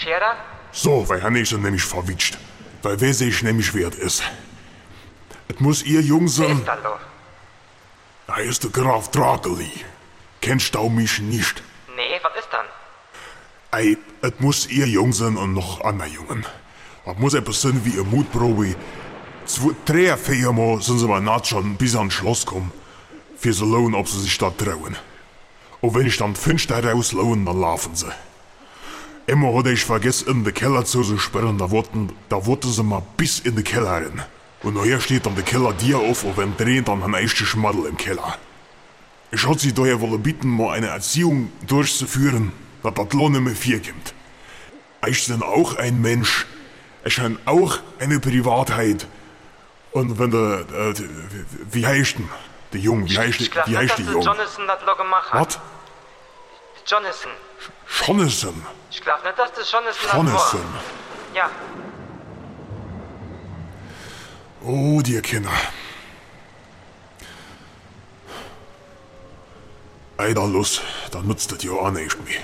Scherer? So, weil han ist er nämlich verwitscht. Weil wer ich nämlich wert ist. Es muss ihr Jung Wer sein. ist da lo? Da ist der Graf Drakeli. Kennst du mich nicht? Nee, was ist dann? Ei, es muss ihr Jung sein und noch andere Jungen. Es muss etwas sein wie ihr Mutprobe. Zwei, drei, vier Mal sind sie mal naht schon bis ans Schloss kommen. Für so lohnen, ob sie sich da trauen. Und wenn ich dann fünf da rauslohnen, dann laufen sie. Immer hatte ich vergessen, in den Keller zu sperren, da wurden, da wurden sie mal bis in den Keller rein. Und nachher steht dann der Keller dir auf und wenn dreht dann ein echter Schmaddel im Keller. Ich hatte sie daher wollen bitten, mal eine Erziehung durchzuführen, dass das Lohn nicht mehr vier kommt. Ich bin auch ein Mensch. Ich habe auch eine Privatheit. Und wenn der, äh, wie heißt denn? Der Jung, wie heißt, Ich glaub wie heißt der der Jung? Jonathan das lo gemacht hat. Was? Jonathan. Jonathan. Ich glaub nicht, dass das Jonathan Jonathan. Ja, Oh, die Kinder. Eider los, dann nutzt das ja auch nicht mehr.